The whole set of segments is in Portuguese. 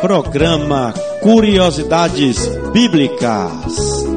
Programa Curiosidades Bíblicas.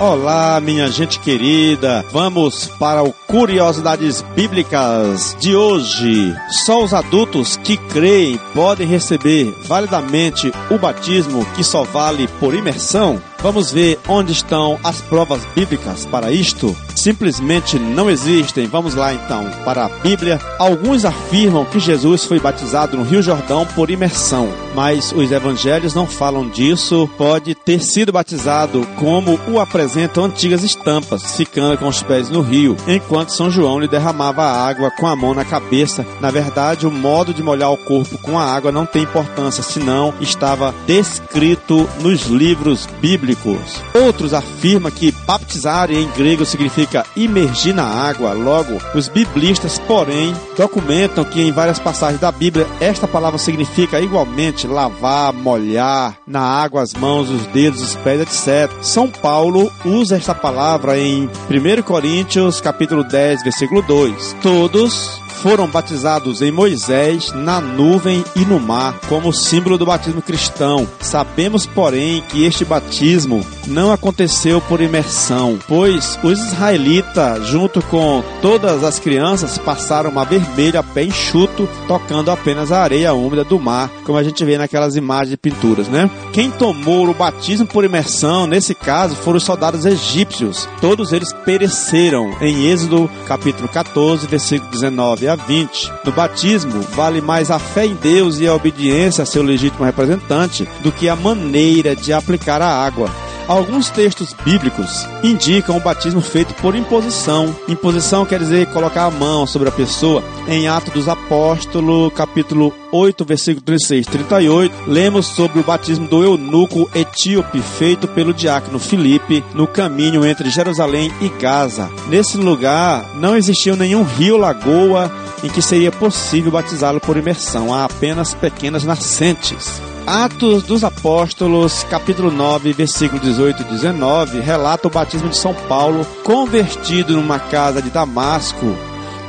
Olá, minha gente querida. Vamos para o Curiosidades Bíblicas de hoje. Só os adultos que creem podem receber validamente o batismo que só vale por imersão? Vamos ver onde estão as provas bíblicas para isto? Simplesmente não existem. Vamos lá então para a Bíblia. Alguns afirmam que Jesus foi batizado no Rio Jordão por imersão, mas os evangelhos não falam disso. Pode ter sido batizado como o apresentam antigas estampas, ficando com os pés no rio, enquanto São João lhe derramava a água com a mão na cabeça. Na verdade, o modo de molhar o corpo com a água não tem importância, senão estava descrito nos livros bíblicos bíblicos. Outros afirmam que baptizar em grego significa imergir na água. Logo, os biblistas, porém, documentam que em várias passagens da Bíblia esta palavra significa igualmente lavar, molhar na água as mãos, os dedos, os pés, etc. São Paulo usa esta palavra em 1 Coríntios, capítulo 10, versículo 2. Todos foram batizados em Moisés, na nuvem e no mar, como símbolo do batismo cristão. Sabemos, porém, que este batismo não aconteceu por imersão, pois os israelitas, junto com todas as crianças, passaram uma vermelha a pé enxuto, tocando apenas a areia úmida do mar, como a gente vê naquelas imagens de pinturas, né? Quem tomou o batismo por imersão, nesse caso, foram os soldados egípcios. Todos eles pereceram em Êxodo capítulo 14, versículo 19 a 20. No batismo, vale mais a fé em Deus e a obediência a seu legítimo representante do que a maneira de aplicar a água. Alguns textos bíblicos indicam o batismo feito por imposição. Imposição quer dizer colocar a mão sobre a pessoa. Em Atos dos Apóstolos, capítulo 8, versículo 36 e 38, lemos sobre o batismo do eunuco etíope feito pelo diácono Filipe no caminho entre Jerusalém e Gaza. Nesse lugar não existia nenhum rio, lagoa em que seria possível batizá-lo por imersão. Há apenas pequenas nascentes. Atos dos Apóstolos, capítulo 9, versículo 18 e 19, relata o batismo de São Paulo, convertido numa casa de Damasco.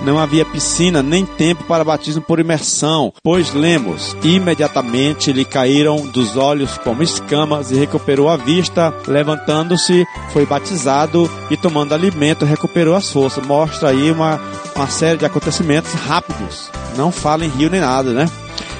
Não havia piscina nem tempo para batismo por imersão, pois lemos, imediatamente lhe caíram dos olhos como escamas e recuperou a vista, levantando-se, foi batizado e tomando alimento recuperou as forças. Mostra aí uma, uma série de acontecimentos rápidos. Não fala em rio nem nada, né?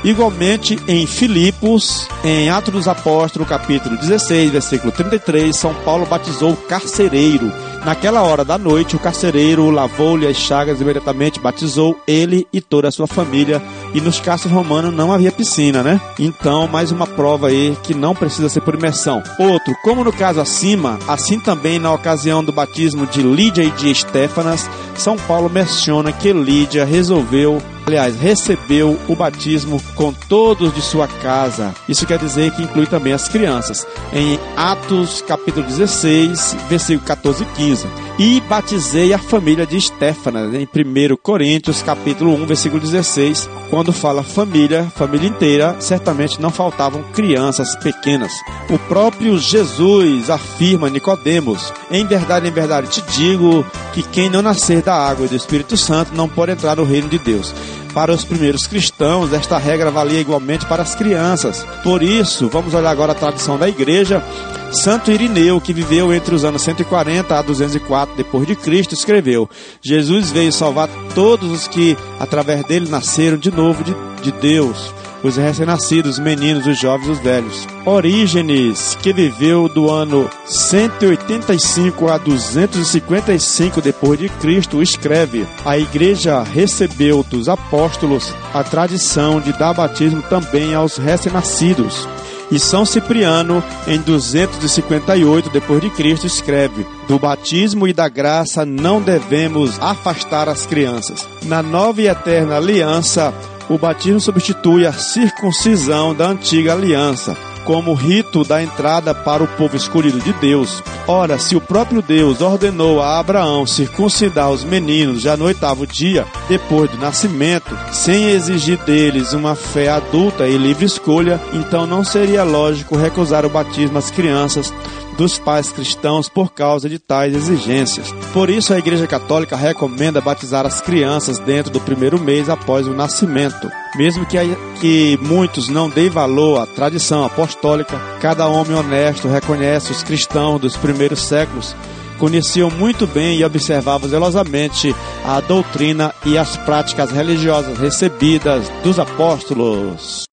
Igualmente em Filipos, em Atos dos Apóstolos, capítulo 16, versículo 33, São Paulo batizou o carcereiro. Naquela hora da noite, o carcereiro lavou-lhe as chagas imediatamente, batizou ele e toda a sua família. E nos cárceres romanos não havia piscina, né? Então, mais uma prova aí que não precisa ser por imersão. Outro, como no caso acima, assim também na ocasião do batismo de Lídia e de Estéfanas, São Paulo menciona que Lídia resolveu aliás, recebeu o batismo com todos de sua casa. Isso quer dizer que inclui também as crianças. Em Atos capítulo 16, versículo 14 e 15. E batizei a família de Estéfanas, em 1 Coríntios capítulo 1, versículo 16. Quando fala família, família inteira, certamente não faltavam crianças pequenas. O próprio Jesus afirma Nicodemos: Em verdade, em verdade te digo que quem não nascer da água e do Espírito Santo não pode entrar no reino de Deus. Para os primeiros cristãos, esta regra valia igualmente para as crianças. Por isso, vamos olhar agora a tradição da igreja. Santo Irineu, que viveu entre os anos 140 a 204 depois de Cristo, escreveu: Jesus veio salvar todos os que através dele nasceram de novo de, de Deus os recém-nascidos, os meninos, os jovens, os velhos. Orígenes, que viveu do ano 185 a 255 depois de Cristo, escreve: A igreja recebeu dos apóstolos a tradição de dar batismo também aos recém-nascidos. E São Cipriano, em 258 depois de Cristo, escreve: Do batismo e da graça não devemos afastar as crianças. Na nova e eterna aliança, o batismo substitui a circuncisão da antiga aliança como rito da entrada para o povo escolhido de Deus. Ora, se o próprio Deus ordenou a Abraão circuncidar os meninos já no oitavo dia, depois do nascimento, sem exigir deles uma fé adulta e livre escolha, então não seria lógico recusar o batismo às crianças dos pais cristãos por causa de tais exigências. Por isso, a Igreja Católica recomenda batizar as crianças dentro do primeiro mês após o nascimento. Mesmo que, que muitos não deem valor à tradição apostólica, cada homem honesto reconhece os cristãos dos primeiros séculos conheciam muito bem e observavam zelosamente a doutrina e as práticas religiosas recebidas dos apóstolos.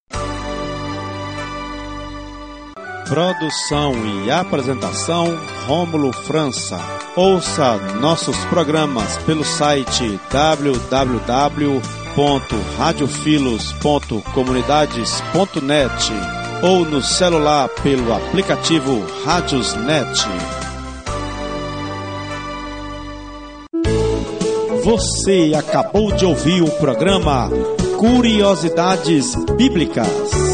Produção e apresentação Rômulo França. Ouça nossos programas pelo site www.radiofilos.comunidades.net ou no celular pelo aplicativo Radiosnet. Você acabou de ouvir o programa Curiosidades Bíblicas.